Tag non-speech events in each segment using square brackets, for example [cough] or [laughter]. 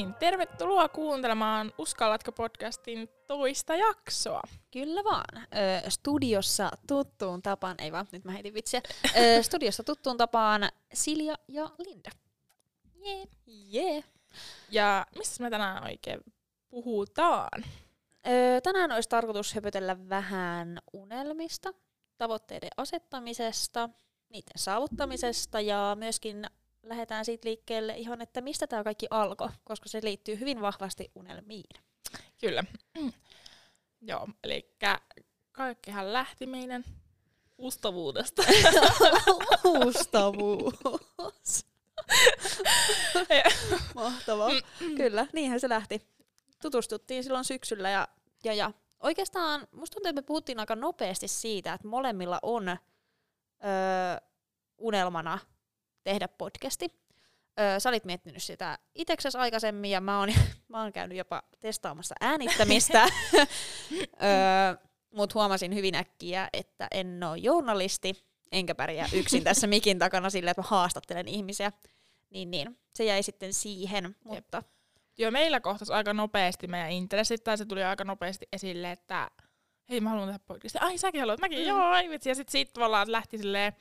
Niin, tervetuloa kuuntelemaan Uskallatko podcastin toista jaksoa. Kyllä vaan. Ö, studiossa tuttuun tapaan, ei vaan, nyt mä heitin vitsiä. Ö, [laughs] studiossa tuttuun tapaan Silja ja Linda. Jee. Jee. Ja missä me tänään oikein puhutaan? Ö, tänään olisi tarkoitus höpötellä vähän unelmista, tavoitteiden asettamisesta, niiden saavuttamisesta ja myöskin lähdetään siitä liikkeelle ihan, että mistä tämä kaikki alkoi, koska se liittyy hyvin vahvasti unelmiin. Kyllä. [clears throat] Joo, eli kaikkihan lähti meidän ustavuudesta. [laughs] Ustavuus. [laughs] Mahtavaa. Kyllä, niinhän se lähti. Tutustuttiin silloin syksyllä ja, ja, ja oikeastaan musta tuntuu, että me puhuttiin aika nopeasti siitä, että molemmilla on öö, unelmana tehdä podcasti. Öö, sä olit miettinyt sitä itseksesi aikaisemmin ja mä oon, [laughs] mä oon käynyt jopa testaamassa äänittämistä. [laughs] öö, Mutta huomasin hyvin äkkiä, että en ole journalisti, enkä pärjää yksin [laughs] tässä mikin takana silleen, että mä haastattelen ihmisiä. Niin, niin. Se jäi sitten siihen, mutta... Joo, meillä kohtasi aika nopeasti meidän intressit, tai se tuli aika nopeasti esille, että hei mä haluan tehdä podcastia. Ai säkin haluat, mäkin, mm. joo, ai vitsi. Ja sitten sit tavallaan lähti silleen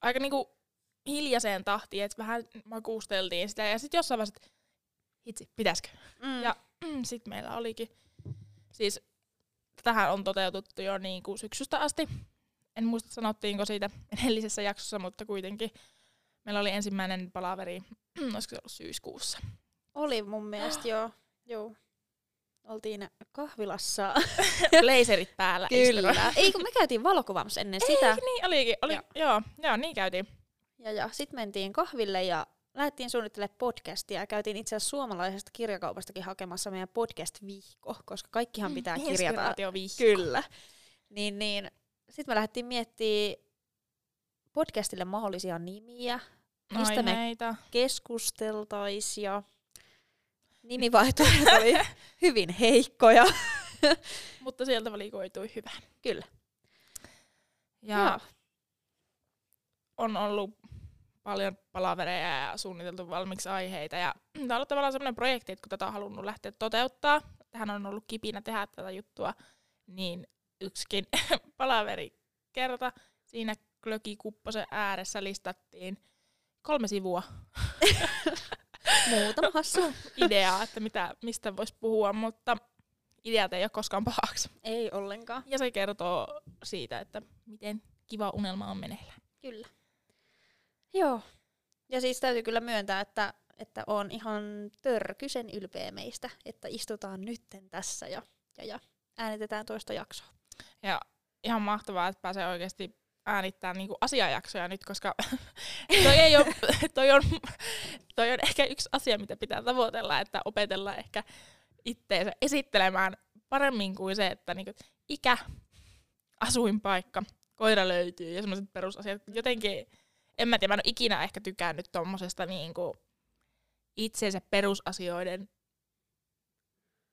aika niinku hiljaiseen tahtiin, että vähän makuusteltiin sitä. Ja sitten jossain vaiheessa, että hitsi, pitäisikö? Mm. Ja [clears throat] mm, sitten meillä olikin, siis tähän on toteutettu jo niin kuin syksystä asti. En muista sanottiinko siitä [laughs] edellisessä jaksossa, mutta kuitenkin meillä oli ensimmäinen palaveri, [clears throat] olisiko se ollut syyskuussa. Oli mun mielestä, joo. joo. Oltiin kahvilassa. [laughs] Blazerit päällä. Kyllä. Ei kun me käytiin valokuvaamassa ennen Ei, sitä. niin olikin. Oli, joo. joo, joo, niin käytiin. Ja, ja sitten mentiin kahville ja lähdettiin suunnittelemaan podcastia ja käytiin itse asiassa suomalaisesta kirjakaupastakin hakemassa meidän podcast-vihko, koska kaikkihan pitää Mm, kirjata. Kyllä. Niin, niin. Sitten me lähdettiin miettimään podcastille mahdollisia nimiä, mistä me Aiheita. keskusteltaisiin ja nimivaihtoehdot oli [laughs] hyvin heikkoja. [laughs] Mutta sieltä valikoitui hyvä. Kyllä. Ja Joo. on ollut paljon palavereja ja suunniteltu valmiiksi aiheita. Ja [clears throat] tämä on ollut tavallaan sellainen projekti, että kun tätä on halunnut lähteä toteuttaa, tähän on ollut kipinä tehdä tätä juttua, niin yksikin [laughs] palaveri kerta siinä Glöki Kupposen ääressä listattiin kolme sivua [laughs] Muutama hassu. [laughs] ideaa, että mitä, mistä voisi puhua, mutta ideat ei ole koskaan pahaksi. Ei ollenkaan. Ja se kertoo siitä, että miten kiva unelma on meneillään. Kyllä. Joo. Ja siis täytyy kyllä myöntää, että, että on ihan törkysen ylpeä meistä, että istutaan nytten tässä ja, ja, ja äänitetään toista jaksoa. Ja ihan mahtavaa, että pääsee oikeasti äänittämään niinku asiajaksoja nyt, koska [laughs] toi, ei ole, [laughs] toi, on, toi on ehkä yksi asia, mitä pitää tavoitella, että opetellaan ehkä itteensä esittelemään paremmin kuin se, että niinku ikä, asuinpaikka, koira löytyy ja semmoiset perusasiat. Jotenkin, en mä tiedä, mä en ole ikinä ehkä tykännyt tommosesta niinku itsensä perusasioiden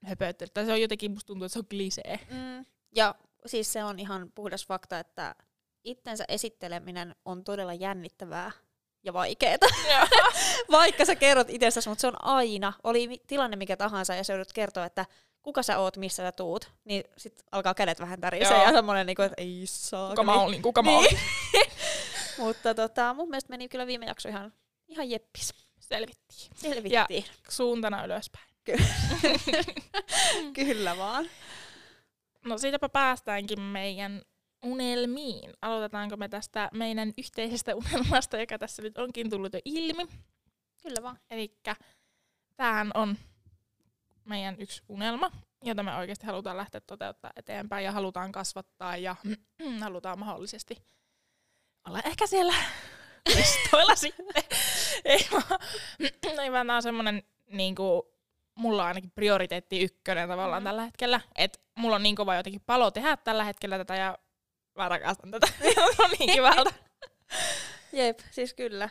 höpöttelyä. Tai se on jotenkin, musta tuntuu, että se on klisee. Mm. Ja siis se on ihan puhdas fakta, että itsensä esitteleminen on todella jännittävää ja vaikeeta. [laughs] [laughs] Vaikka sä kerrot itsestäsi, mutta se on aina, oli tilanne mikä tahansa, ja sä joudut kertoa, että kuka sä oot, missä sä tuut, niin sit alkaa kädet vähän tärisee ja semmonen, niinku, että ei saa. Kuka mä olin, kuka mä olin. [laughs] Mutta tota, mun mielestä meni kyllä viime jakso ihan, ihan jeppis. Selvittiin. Selvittiin. Suuntana ylöspäin. [laughs] Kyllä vaan. No siitäpä päästäänkin meidän unelmiin. Aloitetaanko me tästä meidän yhteisestä unelmasta, joka tässä nyt onkin tullut jo ilmi. Kyllä vaan. Eli tämähän on meidän yksi unelma, jota me oikeasti halutaan lähteä toteuttaa eteenpäin ja halutaan kasvattaa ja [clears throat] halutaan mahdollisesti olla ehkä siellä listoilla sitten. Ei vaan, [clears throat] ei vaan tää on semmonen niinku, mulla on ainakin prioriteetti ykkönen tavallaan Mhm. tällä hetkellä. Et mulla on niin kova jotenkin palo tehdä tällä hetkellä tätä ja mä rakastan tätä. [laughs] On [laughs] niin kivalta. Jep, siis kyllä.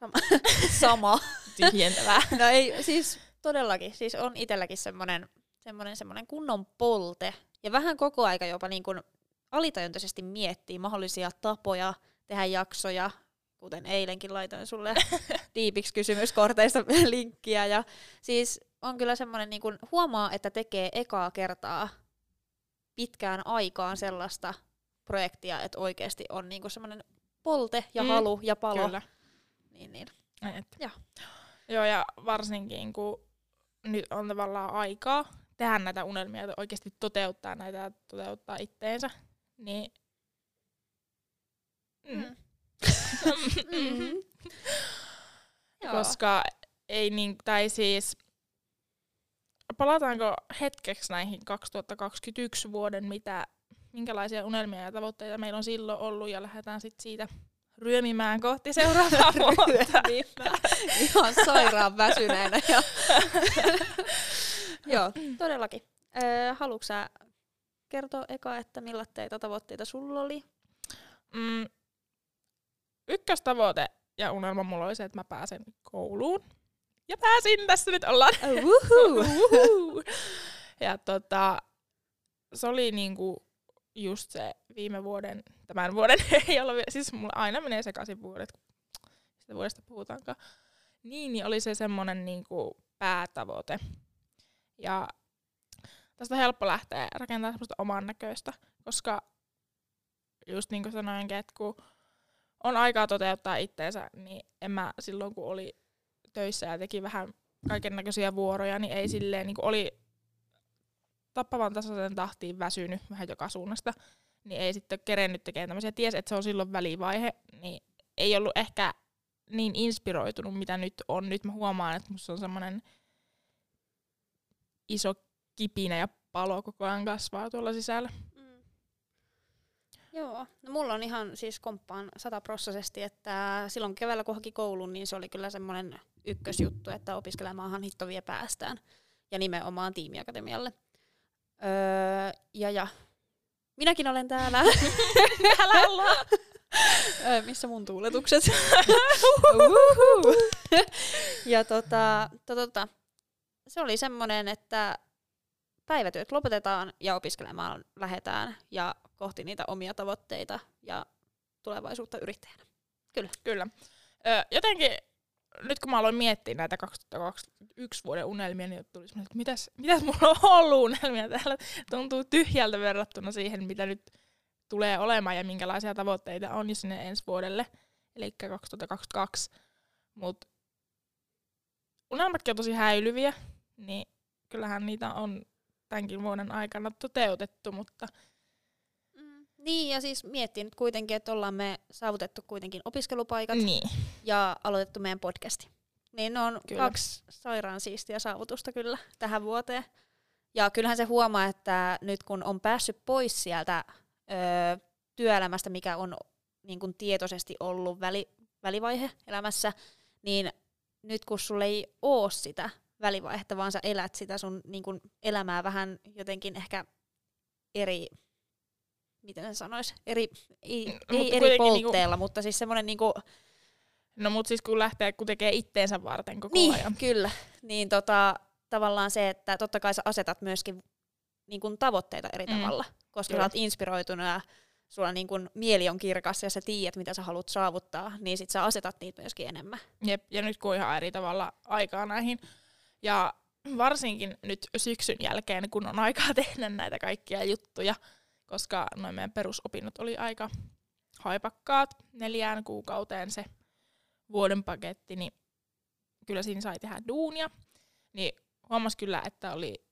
Sama. [laughs] Sama. Tyhjentävää. No ei, siis todellakin. Siis on itselläkin semmoinen semmonen, semmonen kunnon polte. Ja vähän koko aika jopa niin kuin alitajuntaisesti miettii mahdollisia tapoja tehdä jaksoja, kuten eilenkin laitoin sulle [laughs] tiipiksi kysymyskorteista [laughs] linkkiä. Ja siis on kyllä semmoinen, niin kun huomaa, että tekee ekaa kertaa pitkään aikaan sellaista projektia, että oikeasti on niin semmoinen polte ja Mm, halu ja palo. Kyllä. Niin, niin. Et. Joo. Ja varsinkin kun nyt on tavallaan aikaa tehdä näitä unelmia ja oikeasti toteuttaa näitä ja toteuttaa itteensä, niin... Mm. Mm. Mm. [laughs] Koska ei niin, tai siis, palataanko hetkeksi näihin 2021 vuoden, mitä, minkälaisia unelmia ja tavoitteita meillä on silloin ollut, ja lähdetään sitten siitä ryömimään kohti [laughs] seuraavaa vuotta. [laughs] Ihan sairaan väsyneenä. Ja Joo, todellakin. Öö, haluatko sä kertoa eka, että millaisia tavoitteita sulla oli? Mm, ykköstavoite ja unelma mulla oli se, että mä pääsen kouluun. Ja pääsin, tässä nyt ollaan. [laughs] Uhuhu. Uhuhu. ja tota, se oli niinku just se viime vuoden, tämän vuoden [laughs] ei ole vielä, siis mulla aina menee sekaisin vuodet, kun sitä vuodesta puhutaankaan. Niin, niin oli se semmonen niinku päätavoite. Ja tästä on helppo lähteä rakentamaan semmoista oman näköistä, koska just niin kuin sanoinkin, että kun on aikaa toteuttaa itteensä, niin en mä silloin kun oli töissä ja teki vähän kaiken näköisiä vuoroja, niin ei silleen, niin kuin oli tappavan tasaisen tahtiin väsynyt vähän joka suunnasta, niin ei sitten kerennyt tekemään tämmöisiä. Ties, että se on silloin välivaihe, niin ei ollut ehkä niin inspiroitunut, mitä nyt on. Nyt mä huomaan, että musta on semmoinen iso kipinä ja palo koko ajan kasvaa tuolla sisällä. Mm. Joo, no mulla on ihan siis komppaan sataprossaisesti, että silloin keväällä kun haki koulun, niin se oli kyllä semmoinen ykkösjuttu, että opiskelemaanhan hitto vie päästään. Ja nimenomaan tiimiakatemialle. Öö, ja ja, minäkin olen täällä. [laughs] Älä olla! Öö, missä mun tuuletukset? [laughs] Ja tota, to, tota, se oli semmoinen, että päivätyöt lopetetaan ja opiskelemaan lähdetään ja kohti niitä omia tavoitteita ja tulevaisuutta yrittäjänä. Kyllä. Ö, jotenkin, nyt kun mä aloin miettiä näitä 2021 vuoden unelmia, niin tuli semmoinen, että mitäs, mitäs mulla on ollut unelmia täällä. Tuntuu tyhjältä verrattuna siihen, mitä nyt tulee olemaan ja minkälaisia tavoitteita on sinne ensi vuodelle, eli 2022. Mutta unelmatkin on tosi häilyviä, niin kyllähän niitä on tämänkin vuoden aikana toteutettu, mutta Mm. Niin, ja siis miettii nyt kuitenkin, että ollaan me saavutettu kuitenkin opiskelupaikat niin. ja aloitettu meidän podcasti. Niin ne on Kyllä. kaksi sairaan siistiä saavutusta kyllä tähän vuoteen. Ja kyllähän se huomaa, että nyt kun on päässyt pois sieltä ö, työelämästä, mikä on niin kuin tietoisesti ollut väli, välivaihe elämässä, niin nyt kun sulle ei oo sitä välivaihetta, vaan sä elät sitä sun niin kuin elämää vähän jotenkin ehkä eri, miten se sanois, eri, ei, Mm, ei eri niinku- poltteella, mutta siis semmoinen niinku, No mut siis kun lähtee, kun tekee itteensä varten koko niin, ajan. kyllä, niin tota, tavallaan se, että totta kai sä asetat myöskin niin kuin tavoitteita eri Mm. tavalla, koska Kyllä. sä oot inspiroitunut ja sulla niin kuin mieli on kirkas ja sä tiedät, mitä sä haluat saavuttaa, niin sit sä asetat niitä myöskin enemmän. Jep, ja nyt kun on ihan eri tavalla aikaa näihin. Ja varsinkin nyt syksyn jälkeen, kun on aikaa [laughs] tehdä näitä kaikkia juttuja, koska noin meidän perusopinnot oli aika haipakkaat neljään kuukauteen se vuoden paketti, niin kyllä siinä sai tehdä duunia. Niin huomas kyllä, että oli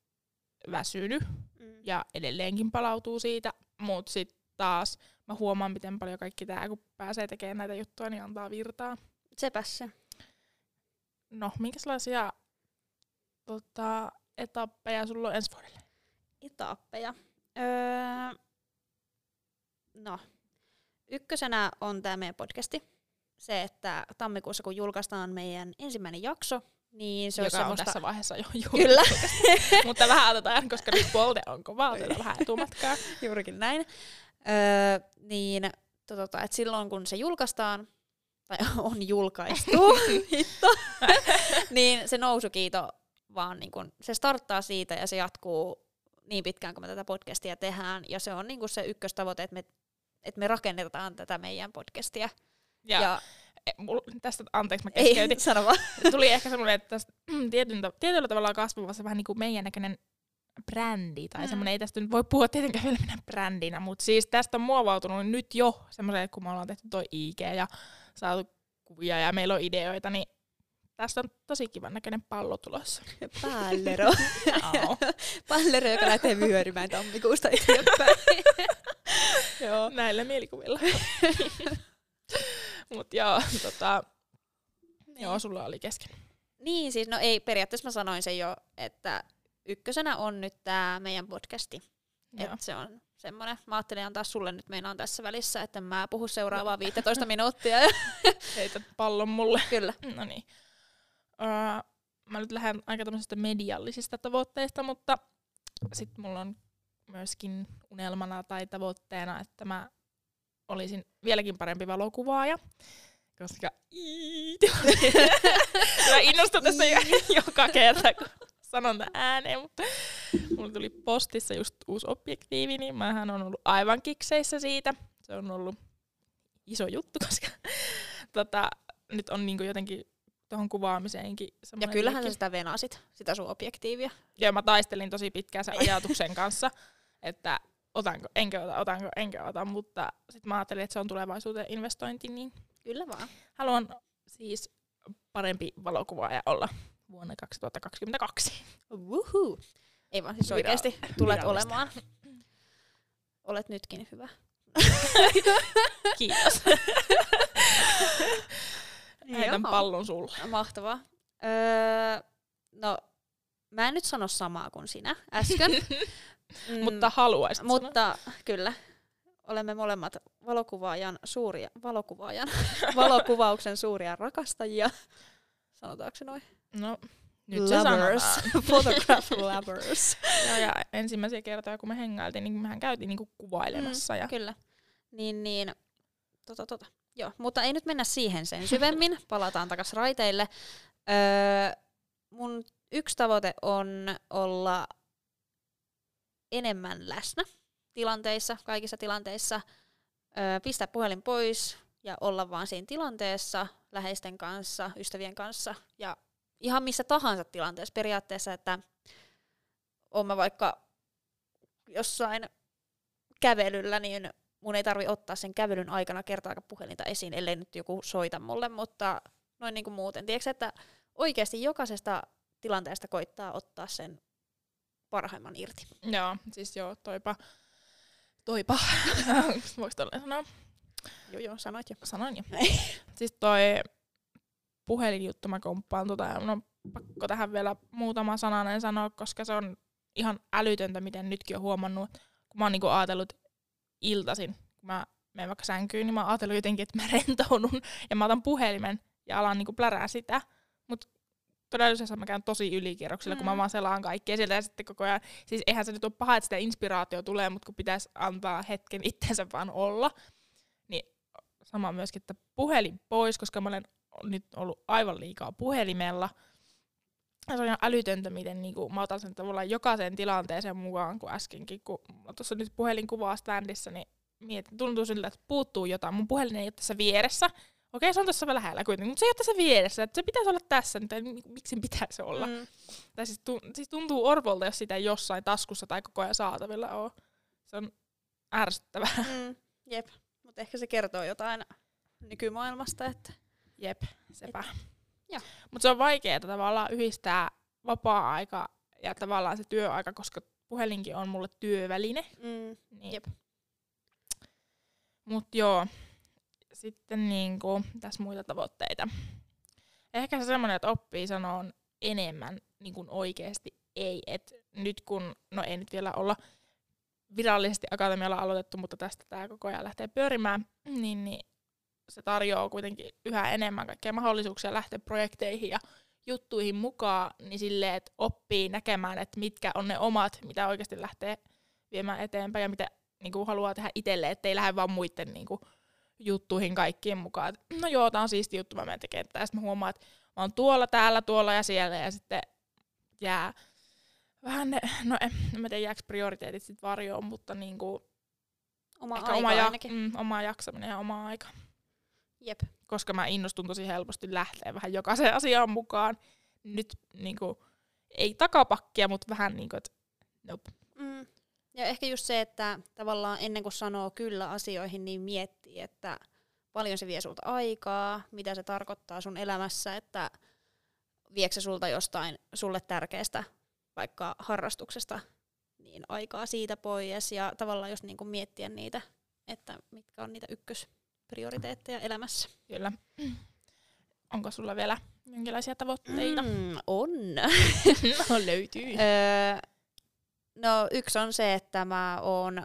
väsynyt Mm. ja edelleenkin palautuu siitä, mutta sitten taas mä huomaan, miten paljon kaikki tämä, kun pääsee tekemään näitä juttuja, niin antaa virtaa. Sepäs se. No, minkälaisia tota, etappeja sulla on ensi vuodelle? Etappeja. Öö, no, ykkösenä on tämä meidän podcasti. Se, että tammikuussa kun julkaistaan meidän ensimmäinen jakso, niin se Joka on semmoista... tässä vaiheessa jo julkaistu. Kyllä. [laughs] Mutta vähän otetaan, koska nyt puolte on kovaa, otetaan vähän etumatkaa. [laughs] Juurikin näin. Öö, niin to, tota, et silloin kun se julkaistaan, tai [laughs] on julkaistu, hitto, niin se nousukiito vaan niin kun, se starttaa siitä ja se jatkuu niin pitkään, kun me tätä podcastia tehdään. Ja se on niin kun se ykköstavoite, että me, että me rakennetaan tätä meidän podcastia. Ja, ja e, mul, tästä, anteeksi mä Ei, keskeytin. sano vaan. [laughs] Tuli ehkä semmoinen, että tästä, tietyn, tietyllä tavalla kasvavassa vähän niin kuin meidän näköinen brändi, tai Mm. mm. semmoinen, ei tästä nyt voi puhua tietenkään vielä minä brändinä, mutta siis tästä on muovautunut nyt jo semmoinen, kun me ollaan tehty toi IG ja saatu kuvia ja meillä on ideoita, niin tästä on tosi kivan näköinen pallo tulossa. Pallero. [laughs] Pallero, joka lähtee vyörymään tammikuusta eteenpäin. [laughs] Joo. Näillä mielikuvilla. [laughs] Mut joo, tota, joo, sulla oli kesken. Niin, siis no ei, periaatteessa mä sanoin sen jo, että ykkösenä on nyt tämä meidän podcasti. Joo. Et se on semmoinen, mä ajattelin antaa sulle nyt meinaan tässä välissä, että mä puhu seuraavaa 15 minuuttia. Ja Heität pallon mulle. kyllä. No niin. Öö, mä nyt lähden aika tämmöisistä mediallisista tavoitteista, mutta sitten mulla on myöskin unelmana tai tavoitteena, että mä olisin vieläkin parempi valokuvaaja. Koska [laughs] mä innostun tästä jo- [laughs] joka kerta, kun sanon tämän ääneen, mutta mulla tuli postissa just uusi objektiivi, niin mähän on ollut aivan kikseissä siitä. Se on ollut iso juttu, koska [laughs] tota, nyt on niinku jotenkin tuohon kuvaamiseenkin Ja kyllähän liikki. sä sitä venasit, sitä sun objektiivia. Ja mä taistelin tosi pitkään sen ajatuksen kanssa, että otanko, enkö ota, otanko, enkö ota, mutta sitten mä ajattelin, että se on tulevaisuuteen investointi, niin Kyllä vaan. haluan siis parempi valokuvaaja olla vuonna 2022. Woohoo. Ei vaan siis Vira- oikeasti tulet virallista. olemaan. Olet nytkin hyvä. [laughs] Kiitos. [laughs] Heitän Joo. pallon sulle. Mahtavaa. Öö, no, mä en nyt sano samaa kuin sinä äsken. [laughs] Mm, Mutta haluaisit sanoa. mutta kyllä, olemme molemmat valokuvaajan suuria, valokuvaajan, [laughs] valokuvauksen suuria rakastajia. Sanotaanko se noin? No, nyt se sanotaan. [laughs] Photograph lovers. Ja, ja ensimmäisiä kertoja, kun me hengailtiin, niin mehän käytiin niinku kuvailemassa. Ja... Kyllä. Niin, niin, tota, tota. Joo, mutta ei nyt mennä siihen sen syvemmin. [laughs] Palataan takas raiteille. Öö, mun yksi tavoite on olla enemmän läsnä tilanteissa, kaikissa tilanteissa. Öö, pistää puhelin pois ja olla vaan siinä tilanteessa läheisten kanssa, ystävien kanssa ja ihan missä tahansa tilanteessa periaatteessa, että oon mä vaikka jossain kävelyllä, niin mun ei tarvi ottaa sen kävelyn aikana kertaakaan puhelinta esiin, ellei nyt joku soita mulle, mutta noin niin kuin muuten. Tiedätkö, että oikeasti jokaisesta tilanteesta koittaa ottaa sen parhaimman irti. Joo, siis joo, toipa. Toipa. [laughs] Voiko tolleen sanoa? Joo, joo, sanoit jo. Sanoin jo. [laughs] siis toi puhelinjuttu mä komppaan tota, ja mun on pakko tähän vielä muutama sananen sanoa, koska se on ihan älytöntä, miten nytkin on huomannut, kun mä oon niinku ajatellut iltasin, kun mä menen vaikka sänkyyn, niin mä oon ajatellut jotenkin, että mä [laughs] rentoudun ja mä otan puhelimen ja alan niinku plärää sitä, mutta todellisuudessa mä käyn tosi ylikierroksilla, mm. kun mä Mm. vaan selaan kaikkea sieltä ja sitten koko ajan, siis eihän se nyt ole paha, että sitä inspiraatio tulee, mutta kun pitäisi antaa hetken itsensä vaan olla, niin sama myöskin, että puhelin pois, koska mä olen nyt ollut aivan liikaa puhelimella. Se on ihan älytöntä, miten niinku, mä otan sen tavallaan jokaiseen tilanteeseen mukaan, kuin äskenkin, kun tuossa nyt puhelin kuvaa standissa, niin mietin, tuntuu siltä, että puuttuu jotain. Mun puhelin ei ole tässä vieressä. Okei, se on tässä vähän lähellä kuitenkin, mutta se ei ole tässä vieressä. Että se pitäisi olla tässä, nyt, miksi sen pitäisi olla? Mm. Tai siis, tu- siis tuntuu orvolta, jos sitä ei jossain taskussa tai koko ajan saatavilla ole. Se on ärsyttävää. Mm. Jep, mutta ehkä se kertoo jotain nykymaailmasta, että Jep, sepä. Joo. Mutta se on vaikeaa tavallaan yhdistää vapaa-aika ja tavallaan se työaika, koska puhelinkin on mulle työväline. mm. Niin. Jep. Mut joo, sitten niinku, tässä muita tavoitteita. Ehkä se semmoinen, että oppii sanoon enemmän niin kuin oikeasti ei. Et nyt kun, no ei nyt vielä olla virallisesti akatemialla aloitettu, mutta tästä tämä koko ajan lähtee pyörimään, niin, niin se tarjoaa kuitenkin yhä enemmän kaikkea mahdollisuuksia lähteä projekteihin ja juttuihin mukaan, niin silleen, että oppii näkemään, että mitkä on ne omat, mitä oikeasti lähtee viemään eteenpäin ja mitä niin kuin haluaa tehdä itselle, ettei lähde vaan muiden niin kuin, juttuihin kaikkien mukaan. Et, no joo, tää on siisti juttu, mä menen tekemään tätä. Sitten mä huomaan, että mä oon tuolla, täällä, tuolla ja siellä ja sitten jää vähän ne, no en, en mä tiedä jääkö prioriteetit sit varjoon, mutta niinku, Oma ehkä aika oma, ja, mm, oma jaksaminen ja oma aika. Jep. koska mä innostun tosi helposti lähteä vähän jokaiseen [laughs] asiaan mukaan. Nyt niinku, ei takapakkia, mutta vähän niinku, että nope. Mm. Ja ehkä just se, että tavallaan ennen kuin sanoo kyllä asioihin, niin miettii, että paljon se vie sulta aikaa, mitä se tarkoittaa sun elämässä, että viekö se sulta jostain sulle tärkeästä vaikka harrastuksesta niin aikaa siitä pois ja tavallaan just niin kuin miettiä niitä, että mitkä on niitä ykkösprioriteetteja elämässä. Kyllä. Onko sulla vielä jonkinlaisia tavoitteita? Mm. On. [laughs] no löytyy. Öö, no yksi on se, että mä oon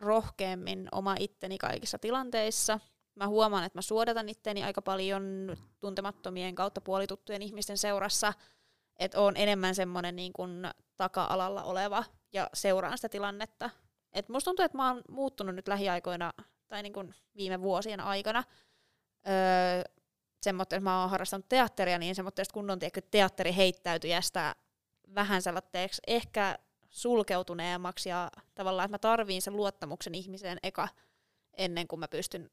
rohkeammin oma itteni kaikissa tilanteissa. Mä huomaan, että mä suodatan itteni aika paljon tuntemattomien kautta puolituttujen ihmisten seurassa. Että oon enemmän semmonen niin kuin taka-alalla oleva ja seuraan sitä tilannetta. Et musta tuntuu, että mä oon muuttunut nyt lähiaikoina tai niin kuin viime vuosien aikana. Öö, semmoista, että mä oon harrastanut teatteria, niin semmoista kunnon tiedätkö, teatteriheittäytyjästä vähän sellaiseks ehkä sulkeutuneemmaksi ja tavallaan, että mä tarviin sen luottamuksen ihmiseen eka ennen kuin mä pystyn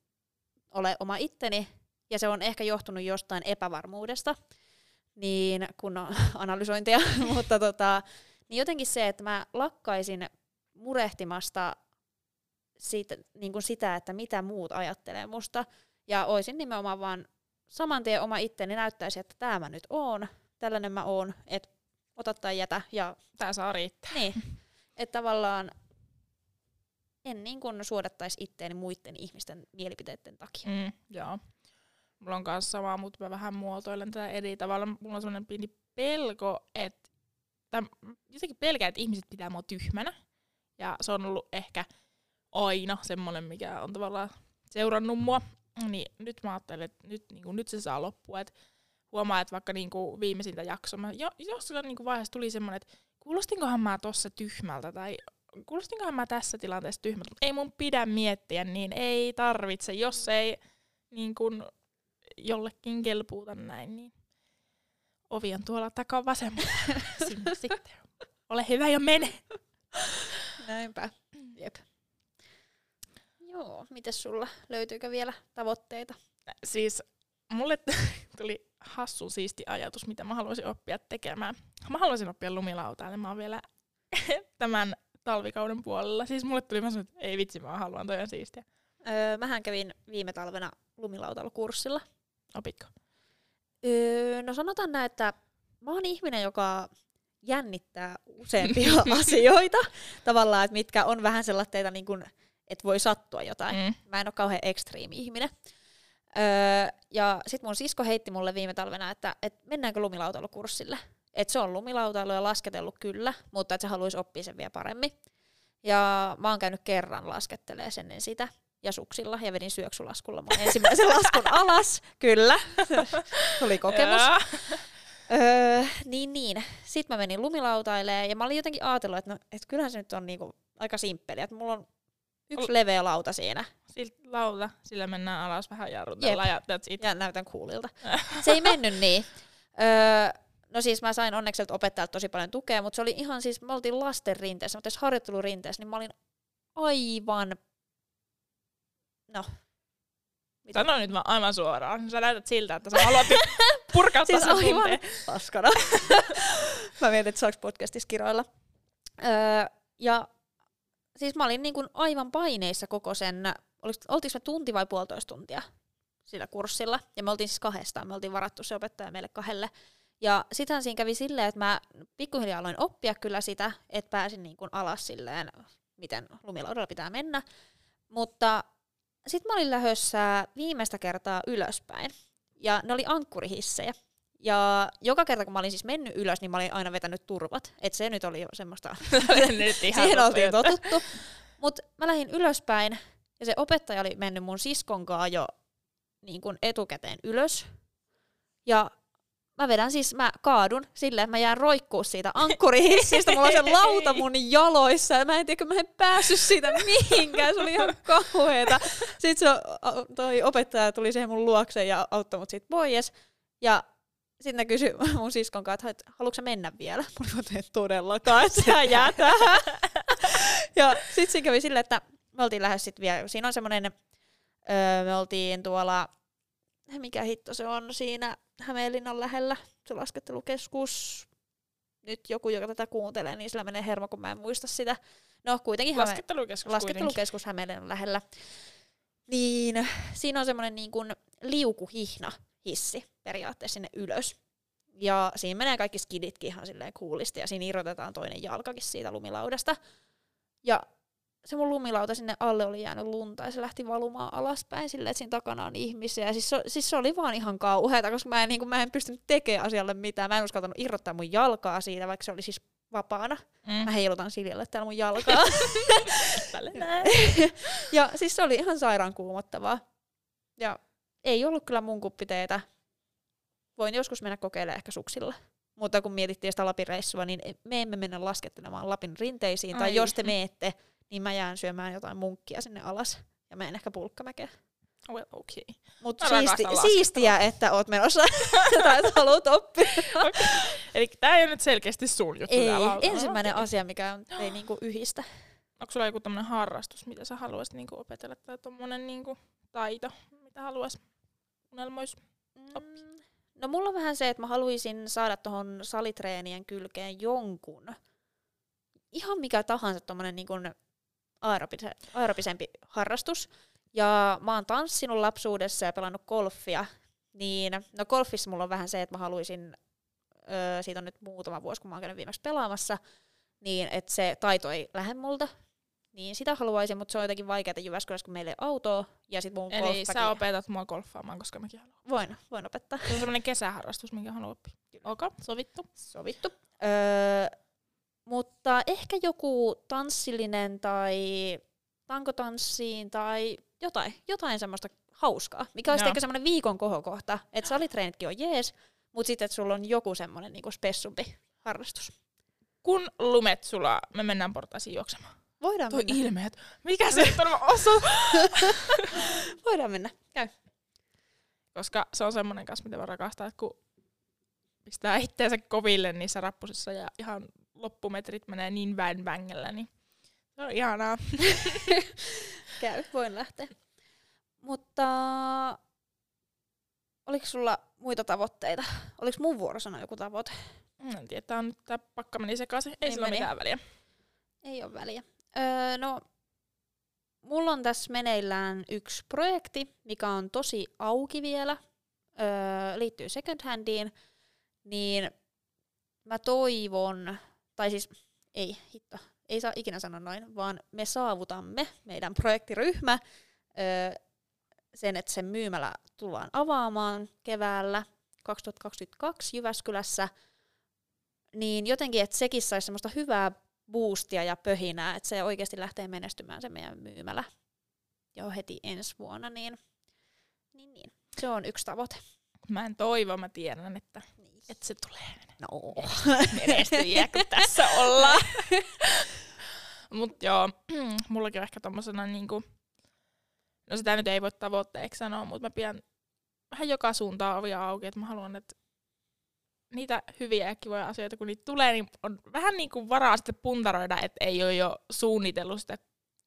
olemaan oma itteni. Ja se on ehkä johtunut jostain epävarmuudesta, niin kun on [laughs] analysointia, [laughs] mutta tota, niin jotenkin se, että mä lakkaisin murehtimasta siitä, niin kuin sitä, että mitä muut ajattelee musta. Ja oisin nimenomaan vaan saman tien oma itteni näyttäisi, että tämä mä nyt oon, tällainen mä oon, että ota tai jätä. Ja Tää saa riittää. niin, että tavallaan en niin kuin suodattaisi itteeni muiden ihmisten mielipiteiden takia. Mm, joo. Mulla on kanssa sama, mutta mä vähän muotoilen tätä eri tavalla. Mulla on sellainen pieni pelko, että jotenkin pelkään, että ihmiset pitää mua tyhmänä. Ja se on ollut ehkä aina semmoinen, mikä on tavallaan seurannut mua. Niin nyt mä ajattelen, että nyt, niin kuin, nyt se saa loppua. Et huomaa, että vaikka niin kuin viimeisintä jaksoa, mä jo, jossain niin kuin vaiheessa tuli semmoinen, että kuulostinkohan mä tossa tyhmältä tai kuulostinkohan mä tässä tilanteessa tyhmältä, ei mun pidä miettiä, niin ei tarvitse, jos ei niin kuin jollekin kelpuuta näin, niin ovi on tuolla takaa vasemmalla. [laughs] Sinne sitten. Ole hyvä ja mene. Näinpä. Jep. Joo, mites sulla? Löytyykö vielä tavoitteita? Siis mulle [laughs] tuli hassun siisti ajatus, mitä mä haluaisin oppia tekemään. Mä haluaisin oppia lumilautailemaan vielä [laughs] tämän talvikauden puolella. Siis mulle tuli mä sanoin, että ei vitsi, mä haluan, toi on siistiä. Öö, mähän kävin viime talvena lumilautailukurssilla. Opitko? Öö, no sanotaan näin, että mä oon ihminen, joka jännittää useampia [laughs] asioita. Tavallaan, että mitkä on vähän sellaisia, niin kuin, että voi sattua jotain. Mm. Mä en ole kauhean ekstriimi ihminen. Öö, ja sit mun sisko heitti mulle viime talvena, että, että mennäänkö lumilautailukurssille. Että se on lumilautailu ja lasketellut kyllä, mutta että se haluaisi oppia sen vielä paremmin. Ja mä oon käynyt kerran laskettelee sen ennen sitä ja suksilla ja vedin syöksylaskulla mun ensimmäisen [laughs] laskun alas. Kyllä, [laughs] tuli kokemus. Öö, niin, niin. Sitten mä menin lumilautailemaan ja mä olin jotenkin ajatellut, että, no, että kyllähän se nyt on niinku aika simppeli. Että mulla on yksi leveä lauta siinä Siltä lauta, sillä mennään alas vähän jarrutella ja that's it. ja näytän kuulilta. [laughs] Se ei mennyt niin. Öö, no siis mä sain onneksi opettajalta tosi paljon tukea, mutta se oli ihan siis, me oltiin lasten rinteessä, mutta tässä harjoittelurinteessä, niin mä olin aivan, no, mitä? Sano nyt vaan aivan suoraan. Sä näytät siltä, että sä haluat [laughs] purkauttaa Siis sen aivan tunteen. paskana. [laughs] mä mietin, että saaks podcastissa kiroilla. Öö, ja siis mä olin niin kuin aivan paineissa koko sen, oltiinko me tunti vai puolitoista tuntia sillä kurssilla. Ja me oltiin siis kahdestaan, me oltiin varattu se opettaja meille kahdelle. Ja sitähän siinä kävi silleen, että mä pikkuhiljaa aloin oppia kyllä sitä, että pääsin niin kuin alas silleen, miten lumilaudalla pitää mennä. Mutta sitten mä olin lähdössä viimeistä kertaa ylöspäin. Ja ne oli ankkurihissejä. Ja joka kerta, kun mä olin siis mennyt ylös, niin mä olin aina vetänyt turvat. Että se nyt oli jo semmoista, [laughs] nyt ihan [laughs] siihen oltiin totuttu. Mutta mä lähdin ylöspäin, ja se opettaja oli mennyt mun siskonkaan jo niin kuin etukäteen ylös. Ja mä vedän siis, mä kaadun silleen, että mä jään roikkuu siitä ankkurihissistä. Mulla on se lauta mun [laughs] jaloissa ja mä en tiedä, kun mä en päässyt siitä mihinkään. Se oli ihan kauheeta. Sitten se, toi opettaja tuli siihen mun luokse ja auttoi mut siitä pois. Ja sitten ne kysyi [laughs] mun siskon kanssa, että haluatko mennä vielä? [laughs] Mä olin, että todellakaan, että sä jää tähän. [laughs] ja sitten siinä kävi silleen, että me oltiin lähes sitten vielä, siinä on semmoinen, öö, me oltiin tuolla mikä hitto se on siinä Hämeenlinnan lähellä, se laskettelukeskus. Nyt joku, joka tätä kuuntelee, niin sillä menee hermo, kun mä en muista sitä. No kuitenkin Häme- Laskettelukeskus laskettelukeskus Hämeenlinnan lähellä. Niin siinä on semmoinen niin kuin liukuhihna hissi periaatteessa sinne ylös. Ja siinä menee kaikki skiditkin ihan silleen kuulisti ja siinä irrotetaan toinen jalkakin siitä lumilaudasta. Ja se mun lumilauta sinne alle oli jäänyt lunta ja se lähti valumaan alaspäin silleen, että siinä takana on ihmisiä. Ja siis se, siis se oli vaan ihan kauheata, koska mä en, niin kuin, mä en pystynyt tekemään asialle mitään. Mä en uskaltanut irrottaa mun jalkaa siitä, vaikka se oli siis vapaana. Mm. Mä heilutan Siljalle täällä mun jalkaa. [laughs] Ja siis se oli ihan sairaan kuumottavaa. Ja ei ollut kyllä mun kuppiteetä. Voin joskus mennä kokeilemaan ehkä suksilla. Mutta kun mietittiin sitä Lapin reissua, niin me emme mennä laskettelemaan Lapin rinteisiin. Tai Ai. jos te meette, niin mä jään syömään jotain munkkia sinne alas. Ja mä en ehkä pulkkamäkeä. Well, okay. Mutta Mä siisti, siistiä, että oot menossa [laughs] tai haluat oppia. Eli tää ei ole nyt selkeästi sun juttu. Ei, ensimmäinen Okei. asia, mikä ei niinku yhdistä. Onko sulla joku harrastus, mitä sä haluaisit niinku opetella, tai tommonen niinku taito, mitä haluais unelmois? Mm, No mulla on vähän se, että mä haluaisin saada tuohon salitreenien kylkeen jonkun, ihan mikä tahansa tommonen niin aerobise, aerobisempi harrastus. Ja mä oon tanssinut lapsuudessa ja pelannut golfia, niin no golfissa mulla on vähän se, että mä haluaisin, öö, siitä on nyt muutama vuosi, kun mä oon käynyt viimeksi pelaamassa, niin että se taito ei lähde multa. Niin sitä haluaisin, mutta se on jotenkin vaikeaa Jyväskylässä, kun meillä ei autoa. Ja sit mun Eli golfbagia- sä opetat mua golfaamaan, koska mäkin haluan. Voin, voin opettaa. Se on semmonen kesäharrastus, minkä haluan oppia. Okei, sovittu. Sovittu. Öö, mutta ehkä joku tanssillinen tai tankotanssiin tai jotain, jotain semmoista hauskaa, mikä olisi Joo. ehkä semmoinen viikon kohokohta, että salitreenitkin on jees, mutta sitten, että sulla on joku semmoinen niinku spessumpi harrastus. Kun lumet sulaa, me mennään portaisiin juoksemaan. Voidaan Toi mennä. ilmeet. Mikä se nyt on? Osaan. [laughs] Voidaan mennä. Käy. Koska se on semmonen kanssa, mitä mä rakastan, että kun pistää itteensä koville niissä rappusissa ja ihan loppumetrit menee niin väin vängellä, niin se on ihanaa. [laughs] Käy. Voin lähteä. Mutta oliko sulla muita tavoitteita? Oliko mun vuoro sanoa joku tavoite? En tiedä, on tää pakka meni sekaisin. Ei Niin sillä ole mitään väliä. Ei ole väliä. Öö, no, mulla on tässä meneillään yksi projekti, mikä on tosi auki vielä. Öö, liittyy second handiin. Niin mä toivon, tai siis ei hitto, ei saa ikinä sanoa noin, vaan me saavutamme, meidän projektiryhmä, öö, sen, että sen myymälä tullaan avaamaan keväällä 2022 Jyväskylässä, niin jotenkin, että sekin saisi semmoista hyvää boostia ja pöhinää, että se oikeasti lähtee menestymään se meidän myymälä jo heti ensi vuonna, niin, niin, niin. se on yksi tavoite. Mä en toivo, mä tiedän, että, Niin. että se tulee No. [laughs] menestyjiä, kun tässä ollaan. [laughs] Mut joo, [clears throat] mullakin on ehkä tommosena niinku, no sitä nyt ei voi tavoitteeksi sanoa, mutta mä pidän vähän joka suuntaan ovia auki, että mä haluan, että niitä hyviä ja kivoja asioita, kun niitä tulee, niin on vähän niin kuin varaa sitten puntaroida, että ei ole jo suunnitellut sitä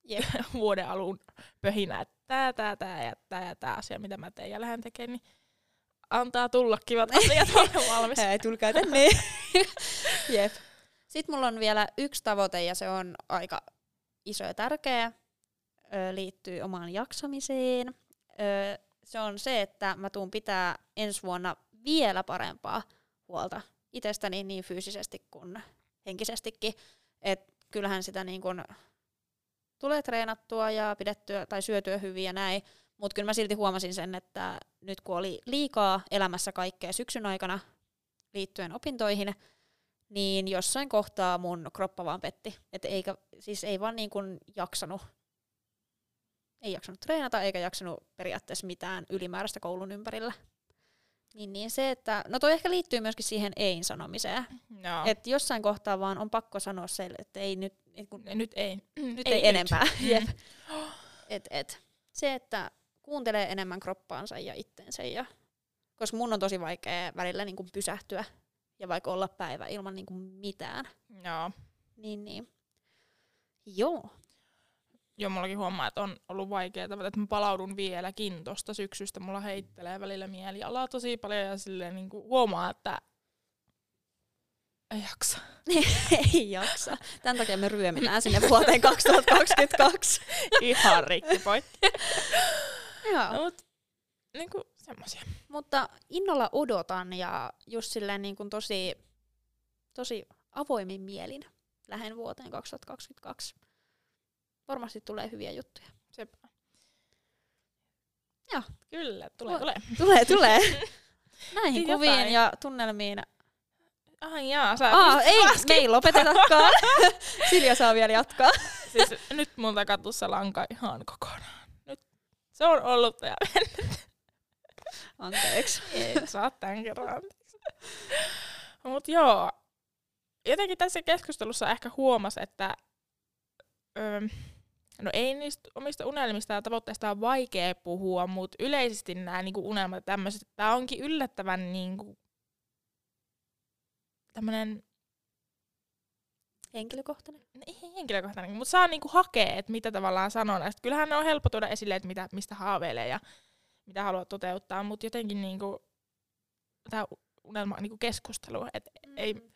Jep. [laughs] vuoden alun pöhinää, että tää, tää, tää ja tää ja tää asia, mitä mä teen ja lähden tekemään, niin antaa tulla kivat [laughs] asiat, olen valmis. Hei, tulkaa tänne. [laughs] Jep. Sitten mulla on vielä yksi tavoite ja se on aika iso ja tärkeä. Ö, liittyy omaan jaksamiseen. Ö, se on se, että mä tuun pitää ensi vuonna vielä parempaa huolta itsestäni niin fyysisesti kuin henkisestikin. Et kyllähän sitä niin kun tulee treenattua ja pidettyä tai syötyä hyvin ja näin, mutta kyllä mä silti huomasin sen, että nyt kun oli liikaa elämässä kaikkea syksyn aikana liittyen opintoihin, niin jossain kohtaa mun kroppa vaan petti. Et eikä, siis ei vaan niin kuin jaksanut, ei jaksanut treenata eikä jaksanut periaatteessa mitään ylimääräistä koulun ympärillä. Niin, niin se, että, no toi ehkä liittyy myöskin siihen ei-sanomiseen. Joo. Että jossain kohtaa vaan on pakko sanoa se, että ei nyt, et kun, nyt ei. nyt ei, [clears throat] ei enempää. Mm. [laughs] Jep. Et, et. Se, että kuuntelee enemmän kroppaansa ja itteensä. Ja, koska mun on tosi vaikea välillä niin kuin pysähtyä ja vaikka olla päivä ilman niin kuin mitään. Joo. Niin, niin. Joo. Jo mullakin huomaa, että on ollut vaikeaa, että mä palaudun vieläkin tosta syksystä. Mulla heittelee välillä mielialaa tosi paljon ja silleen niin kuin huomaa, että ei jaksa. [laughs] ei jaksa. Tämän takia me ryömitään sinne vuoteen 2022. Ihan rikki poikki. [laughs] Joo. No, mut, niin kuin semmosia. Mutta innolla odotan ja just silleen niin kuin tosi, tosi avoimin mielin lähden vuoteen 2022. Varmasti tulee hyviä juttuja. Sepä. Joo. Kyllä, tulee, Vo- tulee. Tulee, tulee. [laughs] Näihin Jotain. kuviin ja tunnelmiin. Ai jaa, sä Aa, ei, me ei lopetetakaan. [laughs] Silja saa vielä jatkaa. [laughs] Siis nyt multa katussa lanka ihan kokonaan. Nyt se on ollut ja Anteeksi. ei saa tämän kerran. Mut joo, jotenkin tässä keskustelussa ehkä huomas, että öö, no ei niistä omista unelmista ja tavoitteista on vaikea puhua, mutta yleisesti nämä niinku unelmat tämmöiset, tämä onkin yllättävän niinku, tämmöinen Henkilökohtainen. ei henkilökohtainen, mutta saa niinku hakea, että mitä tavallaan sanon. Et kyllähän ne on helppo tuoda esille, että mitä, mistä haaveilee ja mitä haluaa toteuttaa, mutta jotenkin niinku, tämä unelma on niinku keskustelu, että ei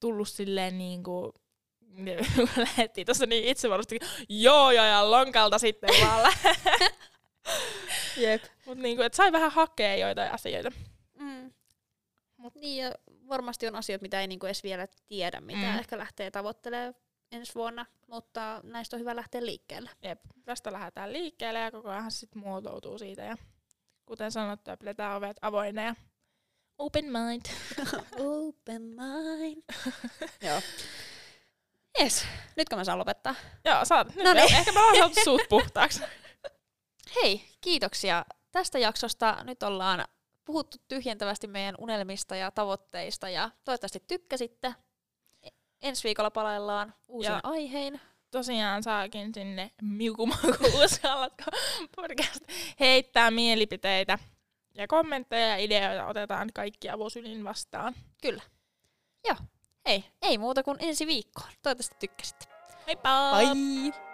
tullut silleen niinku, [laughs] lähettiin tuossa niin itse varmasti, joo joo ja lonkalta sitten vaan lä- [laughs] Jep. Mut niinku, et sai vähän hakea joitain asioita. Mm. Mut- Niin ja varmasti on asioita, mitä ei niinku edes vielä tiedä, mitä Mm. ehkä lähtee tavoittelemaan ensi vuonna, mutta näistä on hyvä lähteä liikkeelle. Jep, tästä lähdetään liikkeelle ja koko ajan sitten muotoutuu siitä. Ja kuten sanottu, pidetään ovet avoinna ja open mind. [laughs] Open mind. Joo. Yes, nytkö mä saan lopettaa? Joo, saat. Nyt No niin. Ehkä me ollaan saatu suut puhtaaksi. [laughs] Hei, kiitoksia tästä jaksosta. Nyt ollaan puhuttu tyhjentävästi meidän unelmista ja tavoitteista ja toivottavasti tykkäsitte. E- Ensi viikolla palaillaan uusin Ja- aihein. Tosiaan saakin sinne miukumaku uskallatko podcast heittää mielipiteitä ja kommentteja ja ideoita otetaan kaikki avosylin vastaan. Kyllä. Joo. Hei, ei muuta kuin ensi viikkoon. Toivottavasti tykkäsitte. Heippa! Bye!